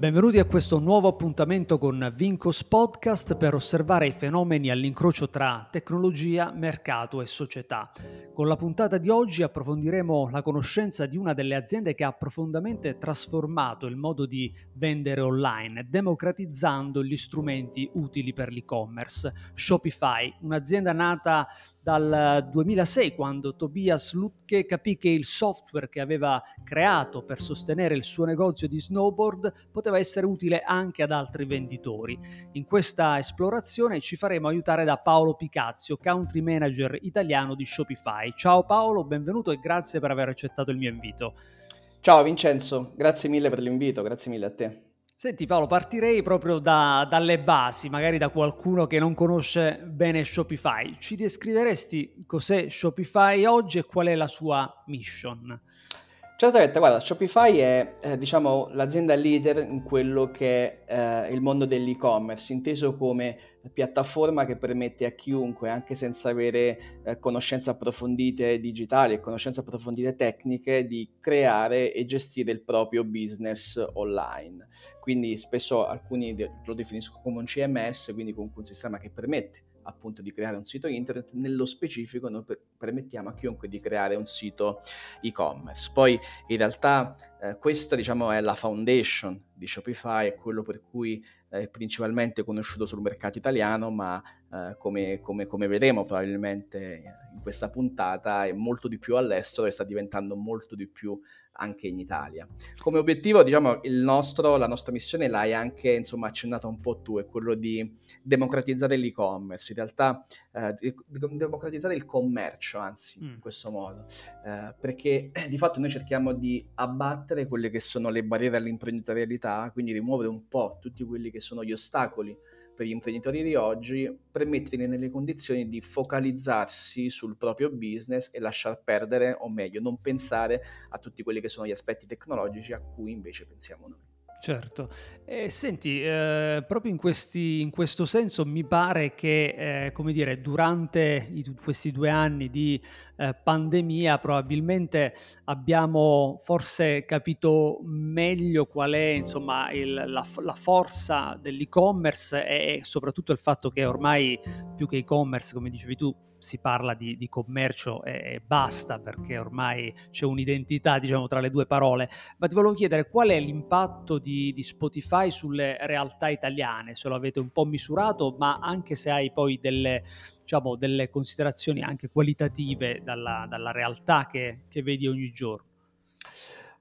Benvenuti a questo nuovo appuntamento con Vincos Podcast per osservare i fenomeni all'incrocio tra tecnologia, mercato e società. Con la puntata di oggi approfondiremo la conoscenza di una delle aziende che ha profondamente trasformato il modo di vendere online, democratizzando gli strumenti utili per l'e-commerce. Shopify, un'azienda nata dal 2006 quando Tobias Lutke capì che il software che aveva creato per sostenere il suo negozio di snowboard poteva essere utile anche ad altri venditori. In questa esplorazione ci faremo aiutare da Paolo Picazio, country manager italiano di Shopify. Ciao Paolo, benvenuto e grazie per aver accettato il mio invito. Ciao Vincenzo, grazie mille per l'invito, grazie mille a te. Senti Paolo, partirei proprio da, dalle basi, magari da qualcuno che non conosce bene Shopify. Ci descriveresti cos'è Shopify oggi e qual è la sua mission? Certamente, guarda, Shopify è eh, diciamo, l'azienda leader in quello che è eh, il mondo dell'e-commerce, inteso come piattaforma che permette a chiunque, anche senza avere eh, conoscenze approfondite digitali e conoscenze approfondite tecniche, di creare e gestire il proprio business online. Quindi spesso alcuni lo definiscono come un CMS, quindi comunque un sistema che permette appunto di creare un sito internet, nello specifico noi per- permettiamo a chiunque di creare un sito e-commerce. Poi in realtà eh, questa diciamo è la foundation di Shopify, è quello per cui è principalmente conosciuto sul mercato italiano, ma eh, come, come, come, vedremo probabilmente in questa puntata è molto di più all'estero e sta diventando molto di più anche in Italia. Come obiettivo, diciamo, nostro, la nostra missione l'hai anche insomma, accennata un po' tu, è quello di democratizzare l'e-commerce, in realtà eh, di, di democratizzare il commercio, anzi, mm. in questo modo, eh, perché di fatto noi cerchiamo di abbattere quelle che sono le barriere all'imprenditorialità, quindi rimuovere un po' tutti quelli che sono gli ostacoli per gli imprenditori di oggi, per metterli nelle condizioni di focalizzarsi sul proprio business e lasciar perdere, o meglio, non pensare a tutti quelli che sono gli aspetti tecnologici a cui invece pensiamo noi. Certo. E senti, eh, proprio in, questi, in, questo senso mi pare che, eh, come dire, durante i, questi due anni di eh, pandemia probabilmente abbiamo forse capito meglio qual è, insomma, il, la, la, forza dell'e-commerce e soprattutto il fatto che ormai più che e-commerce, come dicevi tu, si parla di, di commercio e, basta perché ormai c'è un'identità diciamo tra le due parole. Ma ti volevo chiedere qual è l'impatto di, di, Spotify sulle realtà italiane? Se lo avete un po' misurato ma anche se hai poi delle, diciamo, delle considerazioni anche qualitative dalla, dalla realtà che, che vedi ogni giorno?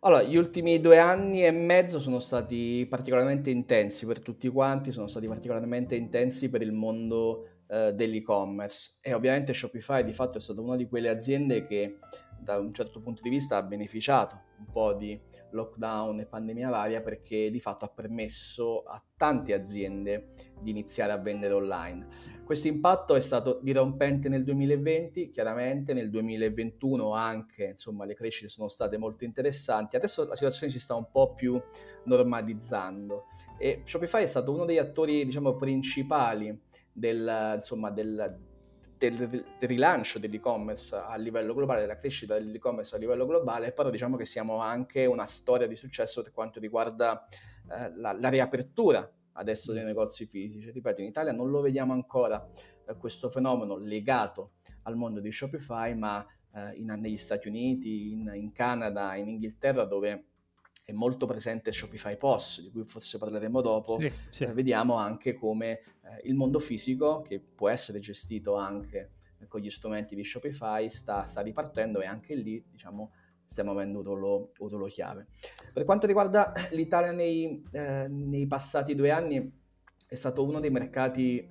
Allora, gli ultimi due anni e mezzo sono stati particolarmente intensi per tutti quanti, sono stati particolarmente intensi per il mondo eh, dell'e-commerce e ovviamente Shopify di fatto è stata una di quelle aziende che da un certo punto di vista ha beneficiato un po' di lockdown e pandemia varia perché di fatto ha permesso a tante aziende di iniziare a vendere online. Questo impatto è stato dirompente nel 2020, chiaramente nel 2021 anche, insomma, le crescite sono state molto interessanti. Adesso la situazione si sta un po' più normalizzando e Shopify è stato uno degli attori, diciamo, principali del, insomma, del, del, rilancio dell'e-commerce a livello globale, della crescita dell'e-commerce a livello globale, però diciamo che siamo anche una storia di successo per quanto riguarda eh, la, la, riapertura adesso dei negozi fisici. Ripeto, in Italia non lo vediamo ancora eh, questo fenomeno legato al mondo di Shopify, ma eh, in, negli Stati Uniti, in, in Canada, in Inghilterra, dove è molto presente Shopify POS, di cui forse parleremo dopo, sì, sì. Eh, vediamo anche come eh, il mondo fisico, che può essere gestito anche eh, con gli strumenti di Shopify, sta, sta, ripartendo e anche lì, diciamo, stiamo avendo un ruolo, un ruolo chiave. Per quanto riguarda l'Italia nei, eh, nei, passati due anni, è stato uno dei mercati eh,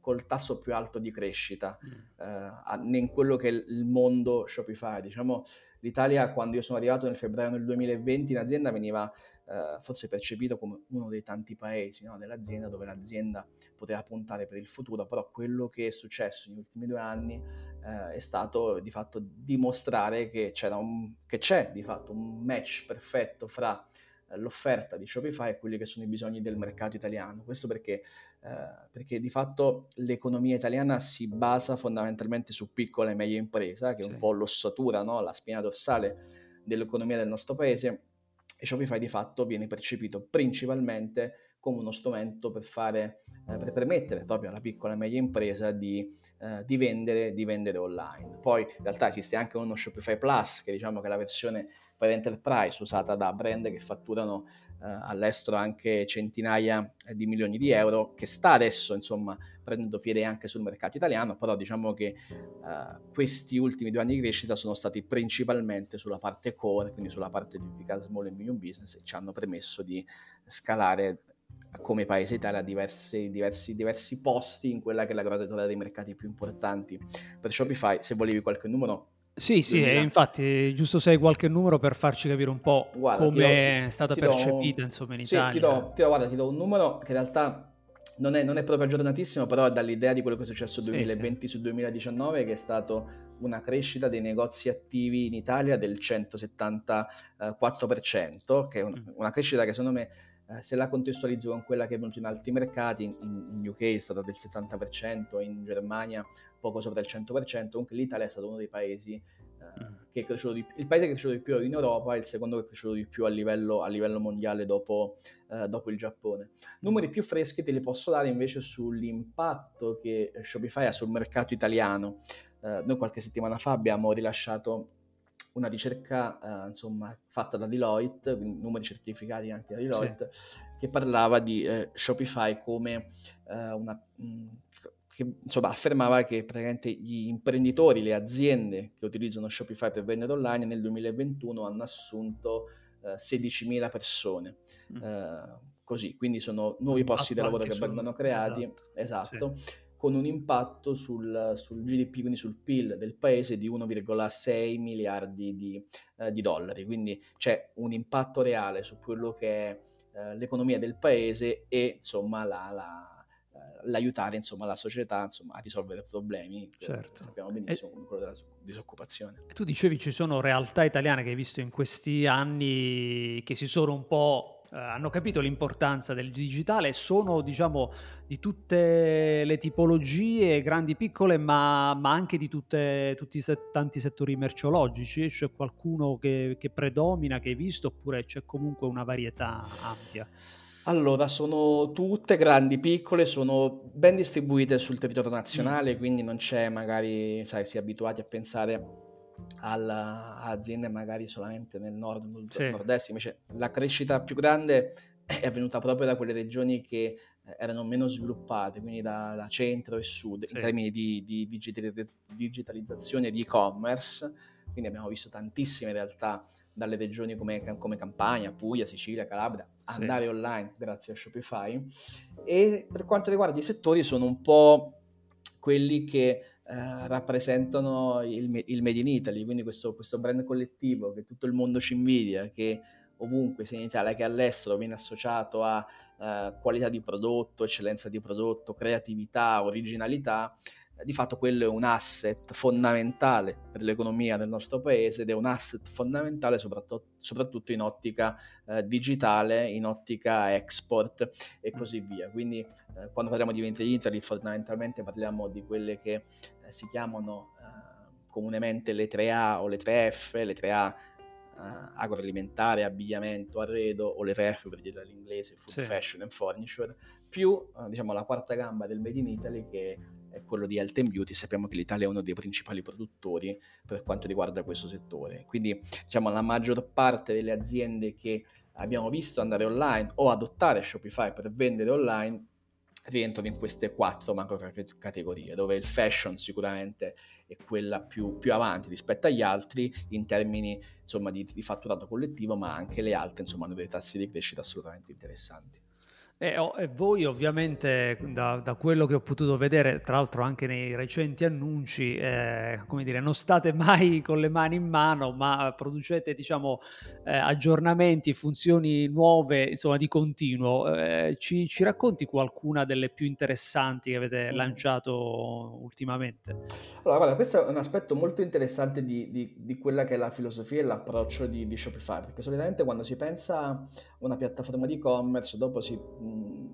col tasso più alto di crescita mm. in quello che è il mondo Shopify, diciamo l'Italia quando io sono arrivato nel febbraio del 2020 in azienda veniva eh, forse percepito come uno dei tanti paesi no, dell'azienda dove l'azienda poteva puntare per il futuro, però quello che è successo negli ultimi due anni eh, è stato di fatto dimostrare che, un, che c'è di fatto un match perfetto fra l'offerta di Shopify e quelli che sono i bisogni del mercato italiano. Questo perché, eh, perché di fatto l'economia italiana si basa fondamentalmente su piccola e media impresa, che è sì. un po' l'ossatura, no? la spina dorsale dell'economia del nostro paese e Shopify di fatto viene percepito principalmente come uno strumento per, fare, eh, per permettere proprio alla piccola e media impresa di, eh, di, vendere, di, vendere, online. Poi in realtà esiste anche uno Shopify Plus, che diciamo che è la versione per enterprise usata da brand che fatturano eh, all'estero anche centinaia di milioni di euro, che sta adesso insomma prendendo piede anche sul mercato italiano, però diciamo che uh, questi ultimi due anni di crescita sono stati principalmente sulla parte core, quindi sulla parte tipica small and medium business e ci hanno permesso di scalare come paese Italia diversi, diversi, diversi posti in quella che è la graduatoria dei mercati più importanti per Shopify. Se volevi qualche numero, sì, sì, e infatti giusto se hai qualche numero per farci capire un po' come è stata percepita do, insomma in sì, Italia. Ti do, ti do, guarda, ti do un numero che in realtà non è, non è proprio aggiornatissimo, però dall'idea di quello che è successo 2020 sì, su 2019, che è stato una crescita dei negozi attivi in Italia del 174%, che è un, mm. una crescita che secondo me eh, se la contestualizzo con quella che è venuta in altri mercati, in, in, UK è stata del 70%, in Germania poco sopra il 100%, comunque l'Italia è stato uno dei paesi eh, mm. che è cresciuto di più, il paese che è cresciuto di più in Europa e il secondo che è cresciuto di più a livello, a livello mondiale dopo, eh, dopo, il Giappone. Numeri più freschi te li posso dare invece sull'impatto che Shopify ha sul mercato italiano. Eh, noi qualche settimana fa abbiamo rilasciato una ricerca eh, insomma, fatta da Deloitte, numeri certificati anche da Deloitte, sì. che parlava di eh, Shopify come eh, una... Mh, che insomma, affermava che praticamente gli imprenditori, le aziende che utilizzano Shopify per vendere online nel 2021 hanno assunto eh, 16.000 persone. Mm. Eh, così, quindi sono nuovi posti di lavoro che vengono creati. Esatto. esatto. Sì con un impatto sul, sul, GDP, quindi sul PIL del paese di 1,6 miliardi di, eh, di, dollari. Quindi c'è un impatto reale su quello che è eh, l'economia del paese e insomma la, la, eh, l'aiutare insomma, la società insomma, a risolvere problemi certo. sappiamo benissimo e, come quello della disoccupazione. Tu dicevi ci sono realtà italiane che hai visto in questi anni che si sono un po' eh, hanno capito l'importanza del digitale, sono diciamo di tutte le tipologie, grandi, piccole, ma, ma anche di tutte, tutti i set, tanti settori merceologici. C'è qualcuno che, che predomina, che hai visto, oppure c'è comunque una varietà ampia? Allora, sono tutte grandi, piccole, sono ben distribuite sul territorio nazionale, mm. quindi non c'è magari, sai, si è abituati a pensare alla, a aziende magari solamente nel nord, nel sì. nord-est, invece la crescita più grande è avvenuta proprio da quelle regioni che eh, erano meno sviluppate, quindi da, da centro e sud, sì. in termini di, di digitalizzazione e di e-commerce, quindi abbiamo visto tantissime realtà dalle regioni come, come Campania, Puglia, Sicilia, Calabria, andare sì. online grazie a Shopify. E per quanto riguarda i settori sono un po' quelli che eh, rappresentano il, il, Made in Italy, quindi questo, questo, brand collettivo che tutto il mondo ci invidia, che ovunque sia in Italia che all'estero viene associato a eh, qualità di prodotto, eccellenza di prodotto, creatività, originalità, di fatto quello è un asset fondamentale per l'economia del nostro paese ed è un asset fondamentale soprattutto, soprattutto in ottica eh, digitale, in ottica export e così via. Quindi eh, quando parliamo di Venture Italy fondamentalmente parliamo di quelle che eh, si chiamano eh, comunemente le 3A o le 3F, le 3A Uh, agroalimentare, abbigliamento, arredo o le 3F per dire all'inglese, food sì. fashion and furniture, più uh, diciamo la quarta gamba del Made in Italy che è quello di Health and Beauty, sappiamo che l'Italia è uno dei principali produttori per quanto riguarda questo settore. Quindi diciamo la maggior parte delle aziende che abbiamo visto andare online o adottare Shopify per vendere online rientrano in queste quattro macro categorie, dove il fashion sicuramente è quella più, più avanti rispetto agli altri in termini insomma, di, di, fatturato collettivo, ma anche le altre insomma, hanno dei tassi di crescita assolutamente interessanti. E, oh, e voi ovviamente, da, da, quello che ho potuto vedere, tra l'altro anche nei recenti annunci, eh, come dire, non state mai con le mani in mano, ma producete, diciamo, eh, aggiornamenti, funzioni nuove, insomma, di continuo. Eh, ci, ci, racconti qualcuna delle più interessanti che avete mm. lanciato ultimamente? Allora, guarda, questo è un aspetto molto interessante di, di, di quella che è la filosofia e l'approccio di, di Shopify, perché solitamente quando si pensa una piattaforma di e-commerce, dopo si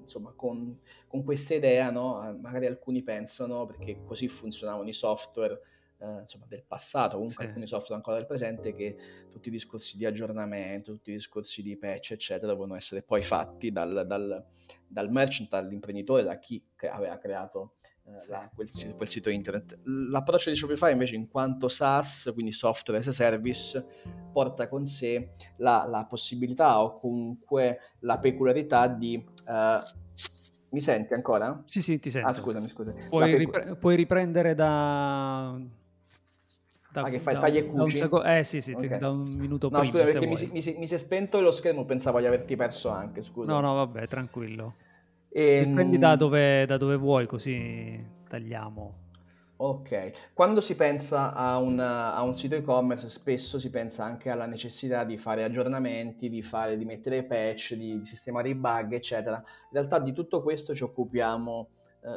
insomma, con, con questa idea, no? magari alcuni pensano, perché così funzionavano i software eh, insomma, del passato, comunque sì. alcuni software ancora del presente, che tutti i discorsi di aggiornamento, tutti i discorsi di patch, eccetera, devono essere poi fatti dal, dal, dal merchant, dall'imprenditore, da chi aveva creato sì. la, quel, quel, sito internet. L'approccio di Shopify invece in quanto SaaS, quindi software as a service, porta con sé la, la possibilità o comunque la peculiarità di... Uh, mi senti ancora? Sì, sì, ti sento. Ah, scusami, scusami. Puoi, pecu- ripre- puoi riprendere da, da, ah, che fai da, tagli e cuci? Seco- eh sì, sì, okay. da un minuto no, prima. No, scusa, perché mi si, mi, si, mi si, è spento lo schermo, pensavo di averti perso anche, scusa. No, no, vabbè, tranquillo. E, Dipendi da dove, da dove vuoi, così tagliamo. Ok, quando si pensa a un, a un, sito e-commerce spesso si pensa anche alla necessità di fare aggiornamenti, di, fare, di mettere patch, di, di, sistemare i bug, eccetera. In realtà di tutto questo ci occupiamo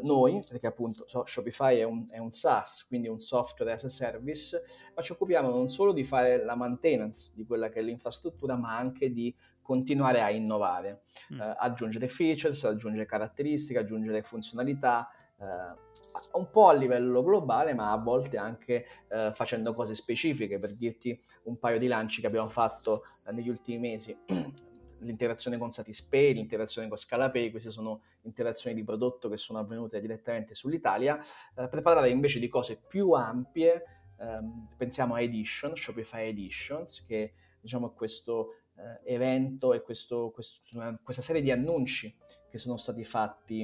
noi, perché appunto so, Shopify è un, è un, SaaS, quindi un software as a service, ma ci occupiamo non solo di fare la maintenance di quella che è l'infrastruttura, ma anche di continuare a innovare, mm. eh, aggiungere features, aggiungere caratteristiche, aggiungere funzionalità, Uh, un po' a livello globale, ma a volte anche uh, facendo cose specifiche. Per dirti un paio di lanci che abbiamo fatto uh, negli ultimi mesi, l'interazione con Satispay, l'interazione con Scalapay, queste sono interazioni di prodotto che sono avvenute direttamente sull'Italia. per parlare invece di cose più ampie, um, pensiamo a Edition, Shopify Editions, che diciamo è questo evento e questo, questo, questa serie di annunci che sono stati fatti,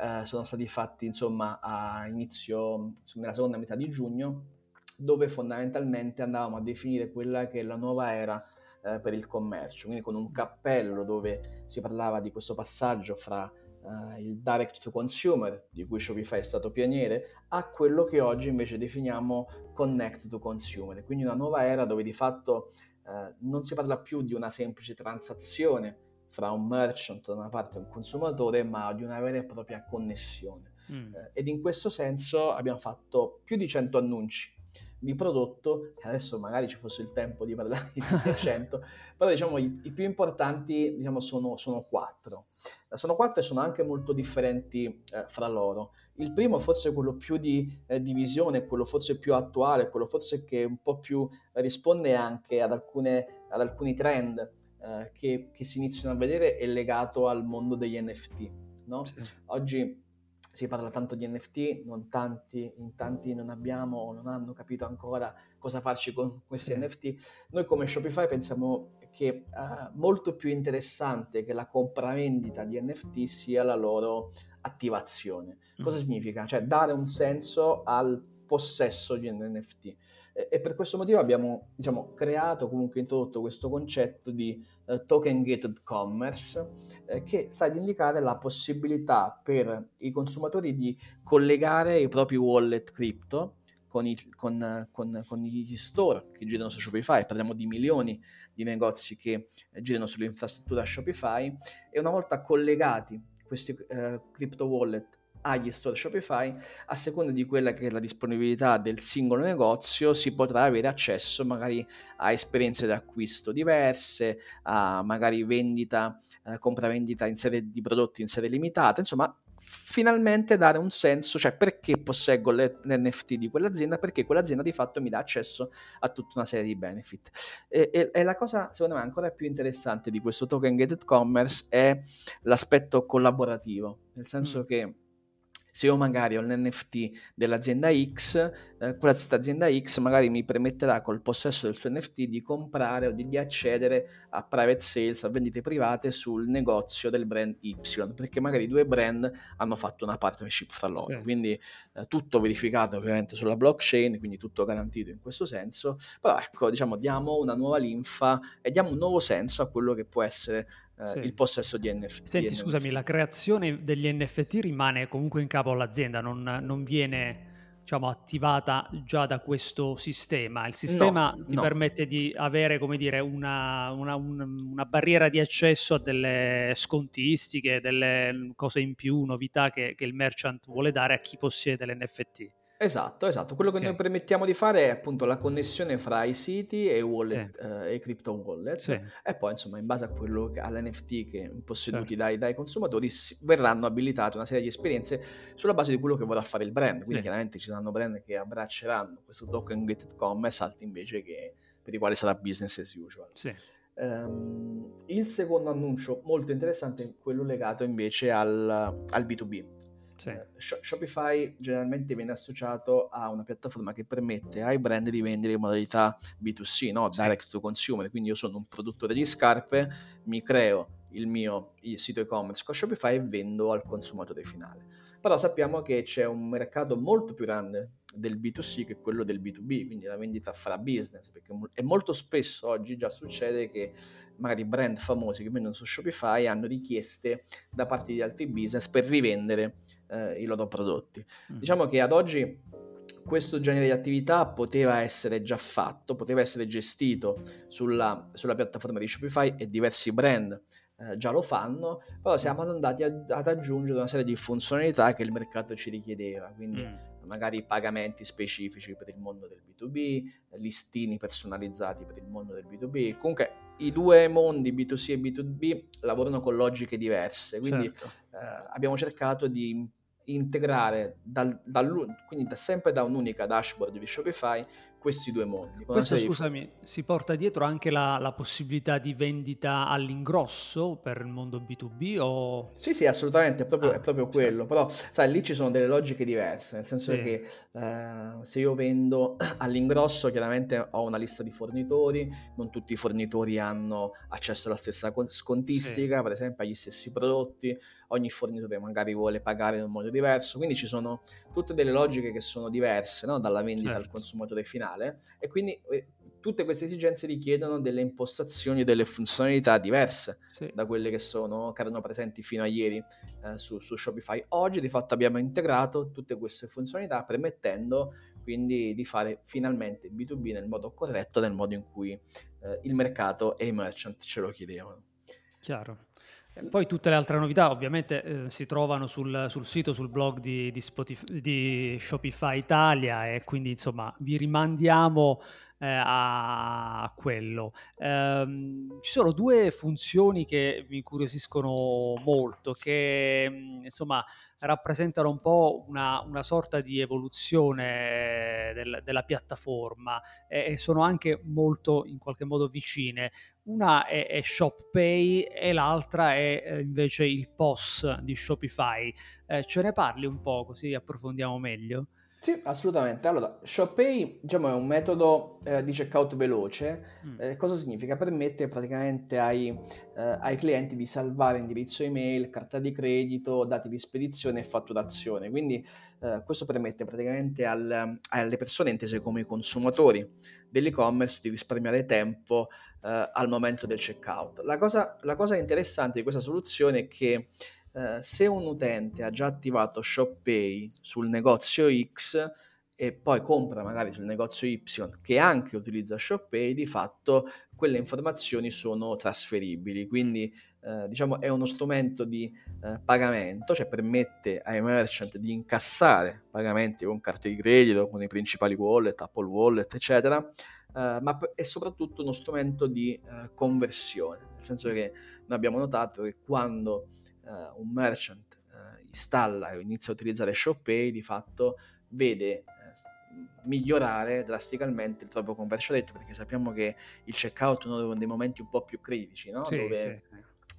eh, sono stati fatti insomma a inizio, nella seconda metà di giugno, dove fondamentalmente andavamo a definire quella che è la nuova era eh, per il commercio, quindi con un cappello dove si parlava di questo passaggio fra eh, il direct to consumer, di cui Shopify è stato pioniere, a quello che oggi invece definiamo connect to consumer, quindi una nuova era dove di fatto eh, non si parla più di una semplice transazione, fra un merchant da una parte e un consumatore, ma di una vera e propria connessione. Mm. Eh, ed in questo senso abbiamo fatto più di 100 annunci di prodotto, adesso magari ci fosse il tempo di parlare di 100, però diciamo i, i più importanti diciamo, sono, sono quattro. Eh, sono quattro e sono anche molto differenti eh, fra loro. Il primo forse quello più di eh, divisione, quello forse più attuale, quello forse che un po' più risponde anche ad, alcune, ad alcuni trend eh, che, che, si iniziano a vedere è legato al mondo degli NFT. No? Sì. Oggi si parla tanto di NFT, non tanti, in tanti non abbiamo o non hanno capito ancora cosa farci con questi sì. NFT. Noi come Shopify pensiamo che uh, molto più interessante che la compravendita di NFT sia la loro attivazione. Cosa mm. significa? Cioè dare un senso al possesso di un NFT e per questo motivo abbiamo diciamo, creato, comunque introdotto questo concetto di uh, token gated commerce eh, che sta ad indicare la possibilità per i consumatori di collegare i propri wallet crypto con, i, con, con, con gli store che girano su Shopify, parliamo di milioni di negozi che girano sull'infrastruttura Shopify. E una volta collegati questi uh, crypto wallet agli store Shopify, a seconda di quella che è la disponibilità del singolo negozio, si potrà avere accesso magari a esperienze di acquisto diverse, a magari vendita, eh, compravendita in serie di prodotti in serie limitata, insomma finalmente dare un senso, cioè perché posseggo l'NFT di quell'azienda, perché quell'azienda di fatto mi dà accesso a tutta una serie di benefit. E, e, e la cosa secondo me ancora più interessante di questo token gated commerce è l'aspetto collaborativo, nel senso mm. che se io magari ho l'NFT dell'azienda X, eh, quell'azienda X magari mi permetterà col possesso del suo NFT di comprare o di, di, accedere a private sales, a vendite private sul negozio del brand Y, perché magari i due brand hanno fatto una partnership fra loro. Sì. Quindi eh, tutto verificato ovviamente sulla blockchain, quindi tutto garantito in questo senso, però ecco, diciamo, diamo una nuova linfa e diamo un nuovo senso a quello che può essere eh, sì. il possesso di NFT. Senti, di scusami, NFT. la creazione degli NFT rimane comunque in capo all'azienda, non, non viene diciamo, attivata già da questo sistema. Il sistema no, ti no. permette di avere, come dire, una, una, una, barriera di accesso a delle scontistiche, delle cose in più, novità che, che il merchant vuole dare a chi possiede l'NFT. Esatto, esatto. Quello che noi permettiamo di fare è appunto la connessione fra i siti e i wallet, Sì. ehm, e crypto wallet Sì. e poi insomma in base a quello che all'NFT che posseduti Certo. dai dai consumatori s verranno abilitate una serie di esperienze sulla base di quello che vorrà fare il brand. Quindi Sì. chiaramente ci saranno brand che abbracceranno questo token gated commerce, altri invece che per i quali sarà business as usual. Sì. Ehm, il secondo annuncio molto interessante è quello legato invece al al B2B. Sì. Eh, Sho Shopify generalmente viene associato a una piattaforma che permette ai brand di vendere in modalità B2C, no? Sì. Direct to consumer, quindi io sono un produttore di scarpe, mi creo il mio il sito e-commerce con Shopify e vendo al consumatore finale. Però sappiamo che c'è un mercato molto più grande del B2C che quello del B2B, quindi la vendita fra business, perché e molto spesso oggi già succede che magari brand famosi che vendono su Shopify hanno richieste da parte di altri business per rivendere eh, i loro prodotti. Mhm. Diciamo che ad oggi questo genere di attività poteva essere già fatto, poteva essere gestito sulla, sulla piattaforma di Shopify e diversi brand eh, già lo fanno, però siamo andati a- ad aggiungere una serie di funzionalità che il mercato ci richiedeva, quindi Mm. magari pagamenti specifici per il mondo del B2B, listini personalizzati per il mondo del B2B. Comunque i due mondi B2C e B2B lavorano con logiche diverse, quindi Certo. eh, abbiamo cercato di integrare dal, dall'u- quindi da- sempre da un'unica dashboard di Shopify questi due mondi. con Questo, di scusami, si porta dietro anche la, la possibilità di vendita all'ingrosso per il mondo B2B o... Sì, sì, assolutamente, è proprio, Ah, è proprio certo. quello, però sai, lì ci sono delle logiche diverse, nel senso Sì. che eh, se io vendo all'ingrosso chiaramente ho una lista di fornitori, non tutti i fornitori hanno accesso alla stessa con- scontistica, per esempio agli stessi prodotti, ogni fornitore magari vuole pagare in un modo diverso, quindi ci sono tutte delle logiche che sono diverse no? dalla vendita al Certo. consumatore finale e quindi eh, tutte queste esigenze richiedono delle impostazioni, delle funzionalità diverse Sì. da quelle che, sono, che erano presenti fino a ieri eh, su, su Shopify. Oggi di fatto abbiamo integrato tutte queste funzionalità permettendo quindi di fare finalmente il B2B nel modo corretto, nel modo in cui eh, il mercato e i merchant ce lo chiedevano. Chiaro. Poi tutte le altre novità ovviamente eh, si trovano sul, sul sito, sul blog di, di Spotif- di Shopify Italia e quindi insomma vi rimandiamo eh, a, quello. Ehm, ci sono due funzioni che mi incuriosiscono molto, che mh, insomma rappresentano un po' una, una sorta di evoluzione del- della piattaforma e, e sono anche molto in qualche modo vicine. Una è, è ShopPay e l'altra è eh, invece il POS di Shopify. Eh, ce ne parli un po' così approfondiamo meglio? Sì, assolutamente. Allora, ShopPay, diciamo, è un metodo eh, di checkout veloce. Mm, Eh, cosa significa? Permette praticamente ai, eh, ai clienti di salvare indirizzo email, carta di credito, dati di spedizione e fatturazione. Quindi eh, questo permette praticamente al- alle persone intese come i consumatori dell'e-commerce di risparmiare tempo eh, al momento del checkout. La cosa, la cosa interessante di questa soluzione è che eh, se un utente ha già attivato ShopPay sul negozio X e poi compra magari sul negozio Y che anche utilizza ShopPay, di fatto quelle informazioni sono trasferibili. Quindi eh, diciamo è uno strumento di eh, pagamento, cioè permette ai merchant di incassare pagamenti con carte di credito, con i principali wallet, Apple Wallet, eccetera, eh, ma è soprattutto uno strumento di eh, conversione, nel senso che noi abbiamo notato che quando eh, un merchant installa e inizia a utilizzare ShopPay, di fatto vede migliorare drasticamente il proprio conversion rate perché sappiamo che il checkout è uno dei momenti un po' più critici, no? sì, dove, sì,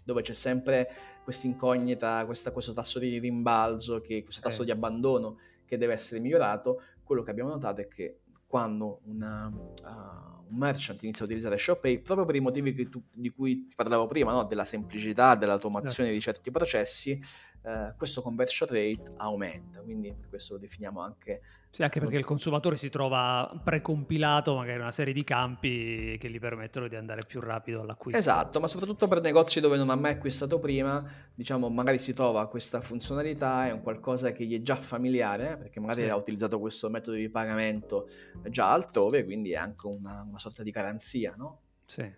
dove c'è sempre questa incognita, questo tasso di rimbalzo, che, questo tasso Sì. di abbandono che deve essere migliorato. Quello che abbiamo notato è che quando una, uh, un merchant inizia a utilizzare ShopPay, proprio per i motivi tu- di cui ti parlavo prima, no? della semplicità, dell'automazione di certi processi, eh, questo conversion rate aumenta. Quindi per questo lo definiamo anche Sì, anche perché il consumatore si trova precompilato magari una serie di campi che gli permettono di andare più rapido all'acquisto. Esatto, ma soprattutto per negozi dove non ha mai acquistato prima, diciamo, magari si trova questa funzionalità, è un qualcosa che gli è già familiare, perché magari Sì. ha utilizzato questo metodo di pagamento già altrove, quindi è anche una, una sorta di garanzia, no? Sì,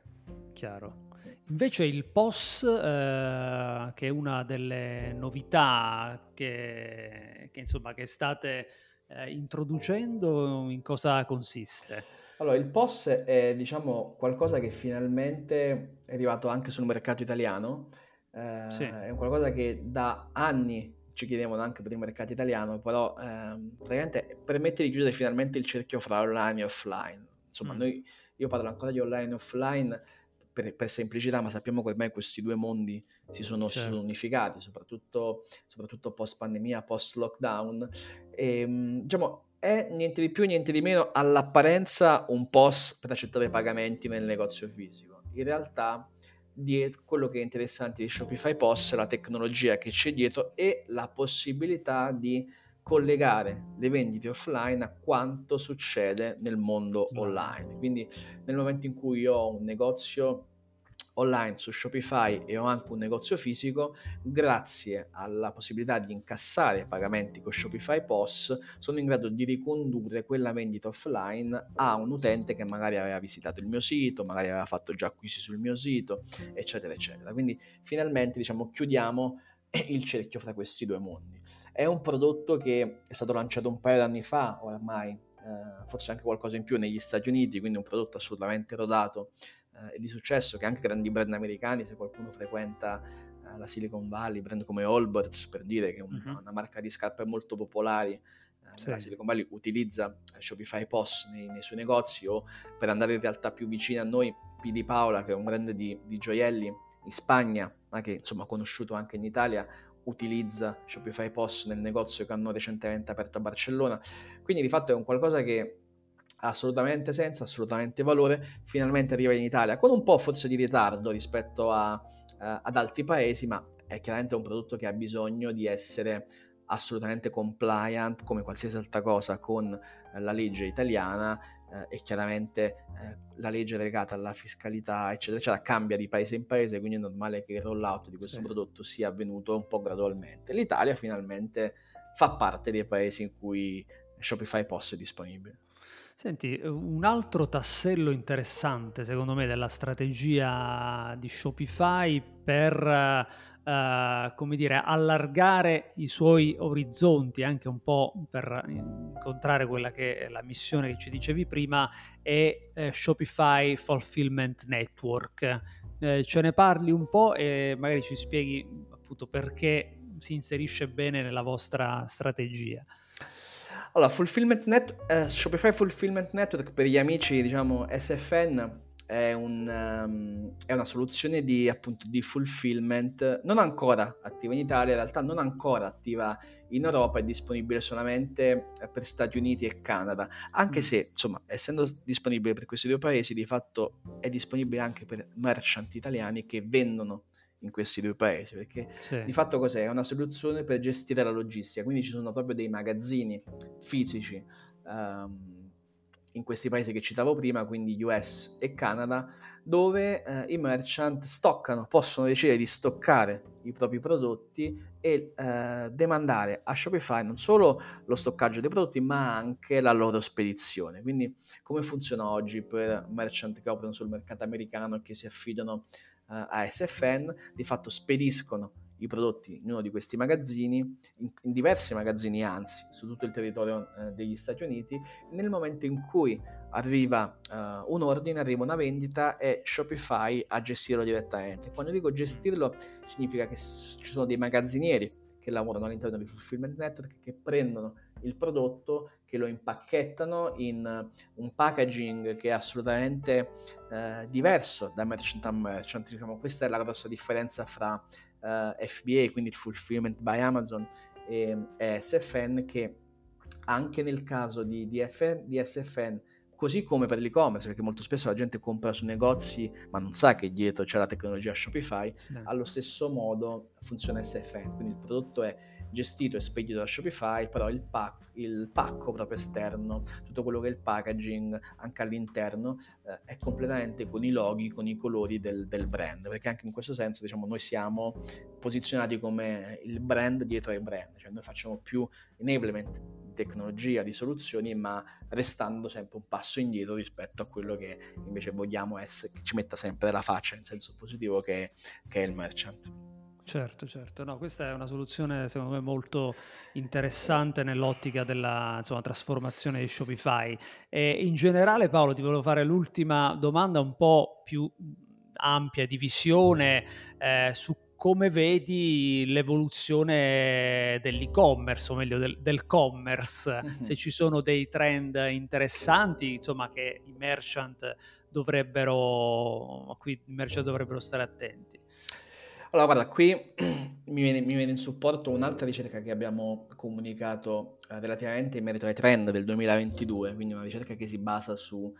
chiaro. Invece il POS, eh, che è una delle novità che, che, insomma, che state eh, introducendo? In cosa consiste? Allora, il POS è, diciamo, qualcosa che finalmente è arrivato anche sul mercato italiano. Eh, Sì, è un qualcosa che da anni ci chiedevano anche per il mercato italiano, però ehm, praticamente permette di chiudere finalmente il cerchio fra online e offline. Insomma, mm, noi, io parlo ancora di online e offline per, per semplicità, ma sappiamo che ormai questi due mondi si sono, si sono certo, unificati, soprattutto, soprattutto post pandemia, post lockdown. E, mh, diciamo, è niente di più, niente di meno all'apparenza un POS per accettare pagamenti nel negozio fisico. In realtà, dietro, quello che è interessante di Shopify POS è la tecnologia che c'è dietro e la possibilità di collegare le vendite offline a quanto succede nel mondo online. online. Quindi nel momento in cui io ho un negozio online su Shopify e ho anche un negozio fisico, grazie alla possibilità di incassare pagamenti con Shopify POS, sono in grado di ricondurre quella vendita offline a un utente che magari aveva visitato il mio sito, magari aveva fatto già acquisti sul mio sito, eccetera, eccetera. Quindi finalmente diciamo chiudiamo il cerchio fra questi due mondi. È un prodotto che è stato lanciato un paio di anni fa, ormai, eh, forse anche qualcosa in più negli Stati Uniti, quindi un prodotto assolutamente rodato eh, e di successo che anche grandi brand americani, se qualcuno frequenta eh, la Silicon Valley, brand come Allbirds per dire che è un, Mhm, una marca di scarpe molto popolari eh, Sì, nella Silicon Valley utilizza Shopify POS nei, nei, suoi negozi o per andare in realtà più vicini a noi P di Paola che è un brand di, di gioielli in Spagna ma che insomma conosciuto anche in Italia utilizza Shopify POS nel negozio che hanno recentemente aperto a Barcellona. Quindi di fatto è un qualcosa che assolutamente senso, assolutamente valore, finalmente arriva in Italia con un po' forse di ritardo rispetto a, uh, ad altri paesi, ma è chiaramente un prodotto che ha bisogno di essere assolutamente compliant come qualsiasi altra cosa con uh, la legge italiana uh, e chiaramente la legge legata alla fiscalità eccetera eccetera cambia di paese in paese quindi è normale che il rollout di questo sì. prodotto sia avvenuto un po' gradualmente l'Italia finalmente fa parte dei paesi in cui Shopify POS è disponibile Senti, un altro tassello interessante secondo me della strategia di Shopify per, uh, come dire, allargare i suoi orizzonti, anche un po' per incontrare quella che è la missione che ci dicevi prima, è eh, Shopify Fulfillment Network. Eh, ce ne parli un po' e magari ci spieghi appunto perché si inserisce bene nella vostra strategia. Allora, Fulfillment Net- eh, Shopify Fulfillment Network per gli amici, diciamo, SFN è, un, um, è, una soluzione di, appunto, di fulfillment non ancora attiva in Italia, in realtà non ancora attiva in Europa, è disponibile solamente per Stati Uniti e Canada, anche se, insomma, essendo disponibile per questi due paesi, di fatto è disponibile anche per merchant italiani che vendono in questi due paesi, perché sì. di fatto cos'è? È una soluzione per gestire la logistica, quindi ci sono proprio dei magazzini fisici um, in questi paesi che citavo prima, quindi US e Canada, dove eh, i merchant stoccano, possono decidere di stoccare i propri prodotti e eh, demandare a Shopify non solo lo stoccaggio dei prodotti, ma anche la loro spedizione. Quindi come funziona oggi per merchant che operano sul mercato americano e che si affidano uh, a SFN, di fatto spediscono i prodotti in uno di questi magazzini, in, in diversi magazzini anzi, su tutto il territorio uh, degli Stati Uniti, nel momento in cui arriva uh, un ordine, arriva una vendita e Shopify a gestirlo direttamente. Quando dico gestirlo significa che ci sono dei magazzinieri che lavorano all'interno di Fulfillment Network che prendono il prodotto, che lo impacchettano in un packaging che è assolutamente eh, diverso da merchant a merchant. Diciamo, questa è la grossa differenza fra eh, FBA, quindi il Fulfillment by Amazon, e, e, SFN, che anche nel caso di, di, FN, di SFN così come per l'e-commerce, perché molto spesso la gente compra su negozi ma non sa che dietro c'è la tecnologia Shopify, allo stesso modo funziona SFN, quindi il prodotto è gestito e spedito da Shopify, però il, pack, il pacco proprio esterno, tutto quello che è il packaging anche all'interno eh, è completamente con i loghi, con i colori del, del, brand, perché anche in questo senso diciamo noi siamo posizionati come il brand dietro ai brand, cioè noi facciamo più enablement tecnologia, di soluzioni, ma restando sempre un passo indietro rispetto a quello che invece vogliamo essere, che ci metta sempre la faccia in senso positivo, che, che è il merchant. Certo, certo. No, questa è una soluzione secondo me molto interessante nell'ottica della insomma, trasformazione di Shopify. E in generale, Paolo, ti volevo fare l'ultima domanda un po' più ampia di visione eh, su come vedi l'evoluzione dell'e-commerce, o meglio del, del commerce, mm-hmm. se ci sono dei trend interessanti, insomma, che i merchant dovrebbero, a cui i merchant dovrebbero stare attenti. Allora, guarda, qui mi viene, mi viene in supporto un'altra ricerca che abbiamo comunicato eh, relativamente in merito ai trend del 2022, quindi una ricerca che si basa su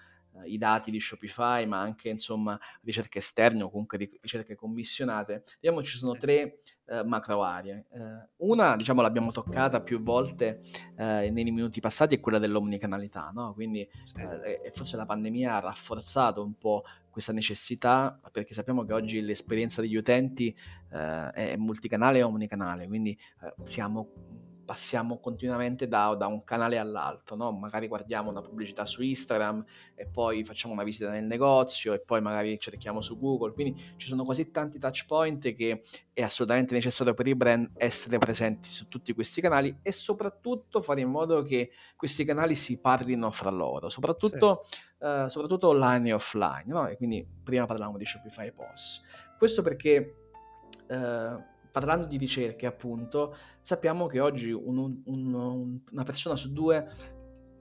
eh, dati di Shopify, ma anche insomma ricerche esterne o comunque ricerche commissionate. Diciamo ci sono tre eh, macro aree. Eh, una, diciamo, l'abbiamo toccata più volte eh, nei minuti passati, è quella dell'omnicanalità, no? Quindi eh, forse la pandemia ha rafforzato un po' questa necessità, perché sappiamo che oggi l'esperienza degli utenti eh, è multicanale e omnicanale, quindi eh, siamo passiamo continuamente da, da un canale all'altro, no? magari guardiamo una pubblicità su Instagram e poi facciamo una visita nel negozio e poi magari cerchiamo su Google, quindi ci sono così tanti touch point che è assolutamente necessario per i brand essere presenti su tutti questi canali e soprattutto fare in modo che questi canali si parlino fra loro, soprattutto, sì. uh, soprattutto online e offline, no? e quindi prima parlavamo di Shopify POS. Questo perché... Uh, parlando di ricerche, appunto, sappiamo che oggi un, un, una persona su due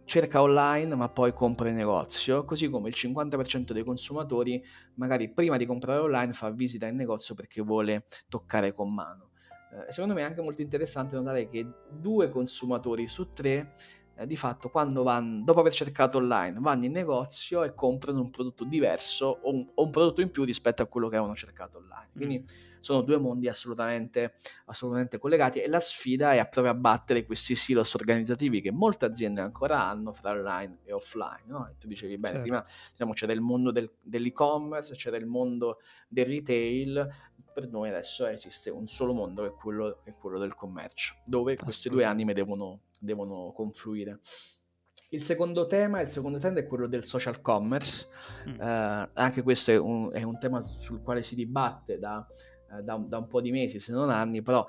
cerca online ma poi compra in negozio, così come il 50% dei consumatori magari prima di comprare online fa visita in negozio perché vuole toccare con mano. Eh, secondo me è anche molto interessante notare che due consumatori su tre eh, di fatto quando vanno, dopo aver cercato online, vanno in negozio e comprano un prodotto diverso o un, o un prodotto in più rispetto a quello che avevano cercato online. Quindi mm sono due mondi assolutamente, assolutamente collegati e la sfida è proprio abbattere questi silos organizzativi che molte aziende ancora hanno fra online e offline. No? E tu dicevi bene, certo. prima diciamo, c'era il mondo del, dell'e-commerce, c'era il mondo del retail, per noi adesso esiste un solo mondo che è quello, che è quello del commercio, dove queste due anime devono, devono confluire. Il secondo tema, il secondo trend è quello del social commerce, mm. eh, anche questo è un, è un, tema sul quale si dibatte da eh, da, da, un po' di mesi, se non anni, però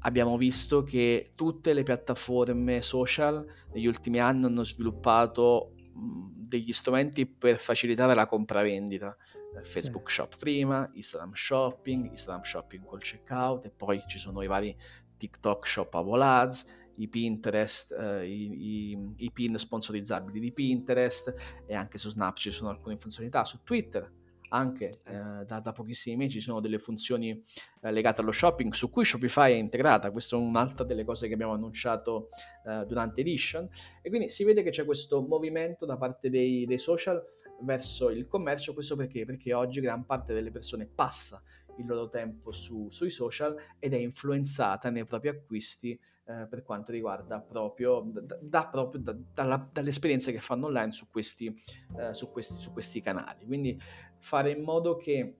abbiamo visto che tutte le piattaforme social negli ultimi anni hanno sviluppato mh, degli strumenti per facilitare la compravendita. Eh, Facebook sì. Shop prima, Instagram Shopping, Instagram Shopping col checkout e poi ci sono i vari TikTok Shop Ads, i Pinterest, eh, i, i, i, pin sponsorizzabili di Pinterest e anche su Snapchat ci sono alcune funzionalità, su Twitter anche eh, da, da, pochissimi mesi ci sono delle funzioni eh, legate allo shopping su cui Shopify è integrata, questa è un'altra delle cose che abbiamo annunciato eh, durante Edition e quindi si vede che c'è questo movimento da parte dei, dei social verso il commercio, questo perché? Perché oggi gran parte delle persone passa il loro tempo su, sui social ed è influenzata nei propri acquisti eh, per quanto riguarda proprio, da, da, proprio da, dalla, dalle esperienze che fanno online su questi, eh, su, questi, su questi canali. Quindi fare in modo che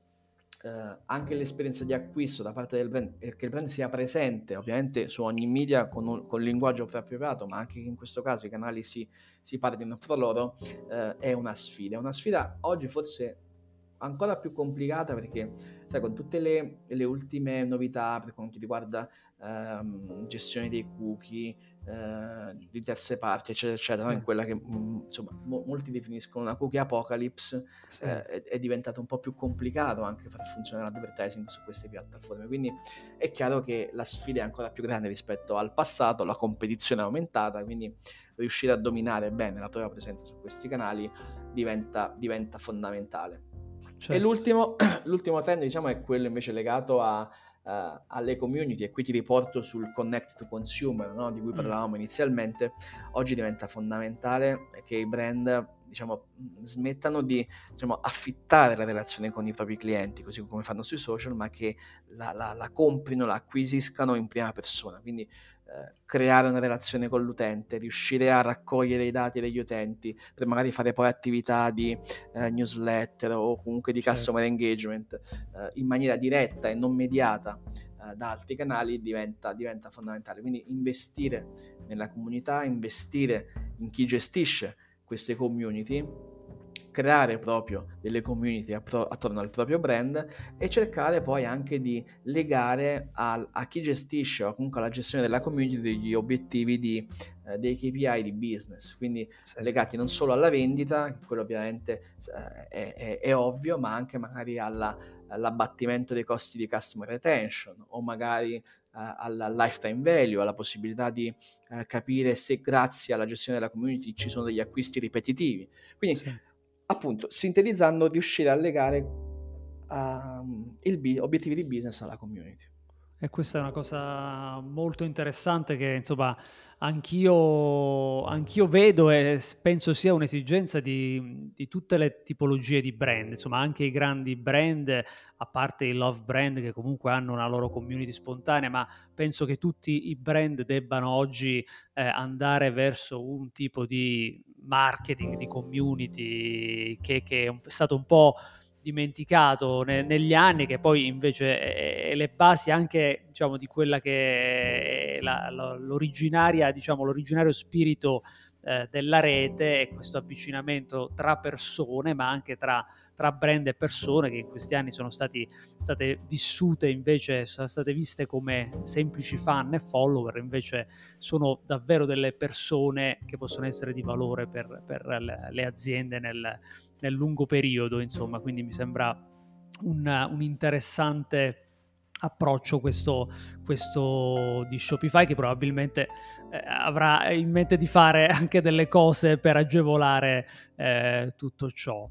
eh, anche l'esperienza di acquisto da parte del brand, che il brand sia presente ovviamente su ogni media con un, con linguaggio appropriato, ma anche che in questo caso i canali si, si parlino fra loro, eh, è una sfida. È una sfida oggi forse ancora più complicata perché, sai, con tutte le, le ultime novità per quanto riguarda ehm, gestione dei cookie, eh, di terze parti, eccetera, eccetera, in quella che mm, insomma mo- molti definiscono una cookie apocalypse, sì. eh, è, è, diventato un po' più complicato anche far funzionare l'advertising su queste piattaforme. Quindi è chiaro che la sfida è ancora più grande rispetto al passato, la competizione è aumentata, quindi riuscire a dominare bene la propria presenza su questi canali diventa, diventa fondamentale. Certo. E l'ultimo, l'ultimo trend, diciamo, è quello invece legato a uh, alle community e qui ti riporto sul connect to consumer no? di cui mm. parlavamo inizialmente, oggi diventa fondamentale che i brand diciamo, smettano di diciamo, affittare la relazione con i propri clienti, così come fanno sui social, ma che la, la, la comprino, la acquisiscano in prima persona. Quindi creare una relazione con l'utente, riuscire a raccogliere i dati degli utenti per magari fare poi attività di eh, newsletter o comunque di certo. customer certo. engagement eh, in maniera diretta e non mediata eh, da altri canali diventa, diventa fondamentale. Quindi investire nella comunità, investire in chi gestisce queste community creare proprio delle community attorno al proprio brand e cercare poi anche di legare al, a chi gestisce o comunque alla gestione della community degli obiettivi di, eh, dei KPI di business, quindi sì. legati non solo alla vendita, quello ovviamente eh, è, è, è, ovvio, ma anche magari alla, all'abbattimento dei costi di customer retention o magari al lifetime value, alla possibilità di uh, capire se grazie alla gestione della community ci sono degli acquisti ripetitivi. Quindi sì appunto, sintetizzando, riuscire a legare uh, il obiettivi di business alla community. E questa è una cosa molto interessante che insomma anch'io, anch'io vedo e penso sia un'esigenza di, di, tutte le tipologie di brand, insomma anche i grandi brand, a parte i love brand che comunque hanno una loro community spontanea, ma penso che tutti i brand debbano oggi eh, andare verso un tipo di marketing, di community che, che è stato un po' dimenticato ne, negli anni, che poi invece è, le basi anche diciamo, di quella che è la, la, l'originaria, diciamo, l'originario spirito eh, della rete e questo avvicinamento tra persone, ma anche tra, tra, brand e persone che in questi anni sono stati, state vissute invece, sono state viste come semplici fan e follower, invece sono davvero delle persone che possono essere di valore per, per le, aziende nel, nel lungo periodo, insomma, quindi mi sembra un, un interessante approccio questo, questo, di Shopify che probabilmente eh, avrà in mente di fare anche delle cose per agevolare eh, tutto ciò.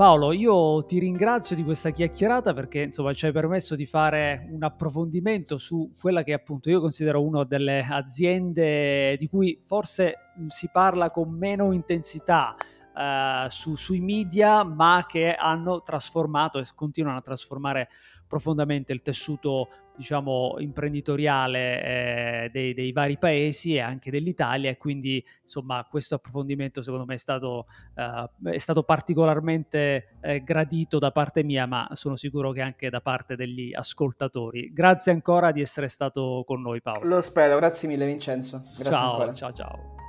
Paolo, io ti ringrazio di questa chiacchierata perché insomma ci hai permesso di fare un approfondimento su quella che appunto io considero una delle aziende di cui forse si parla con meno intensità eh, su, sui media, ma che hanno trasformato e continuano a trasformare profondamente il tessuto diciamo imprenditoriale eh, dei, dei, vari paesi e anche dell'Italia e quindi insomma questo approfondimento secondo me è stato, eh, è stato particolarmente eh, gradito da parte mia ma sono sicuro che anche da parte degli ascoltatori. Grazie ancora di essere stato con noi Paolo. Lo spero. Grazie mille Vincenzo. Grazie ciao ancora. ciao ciao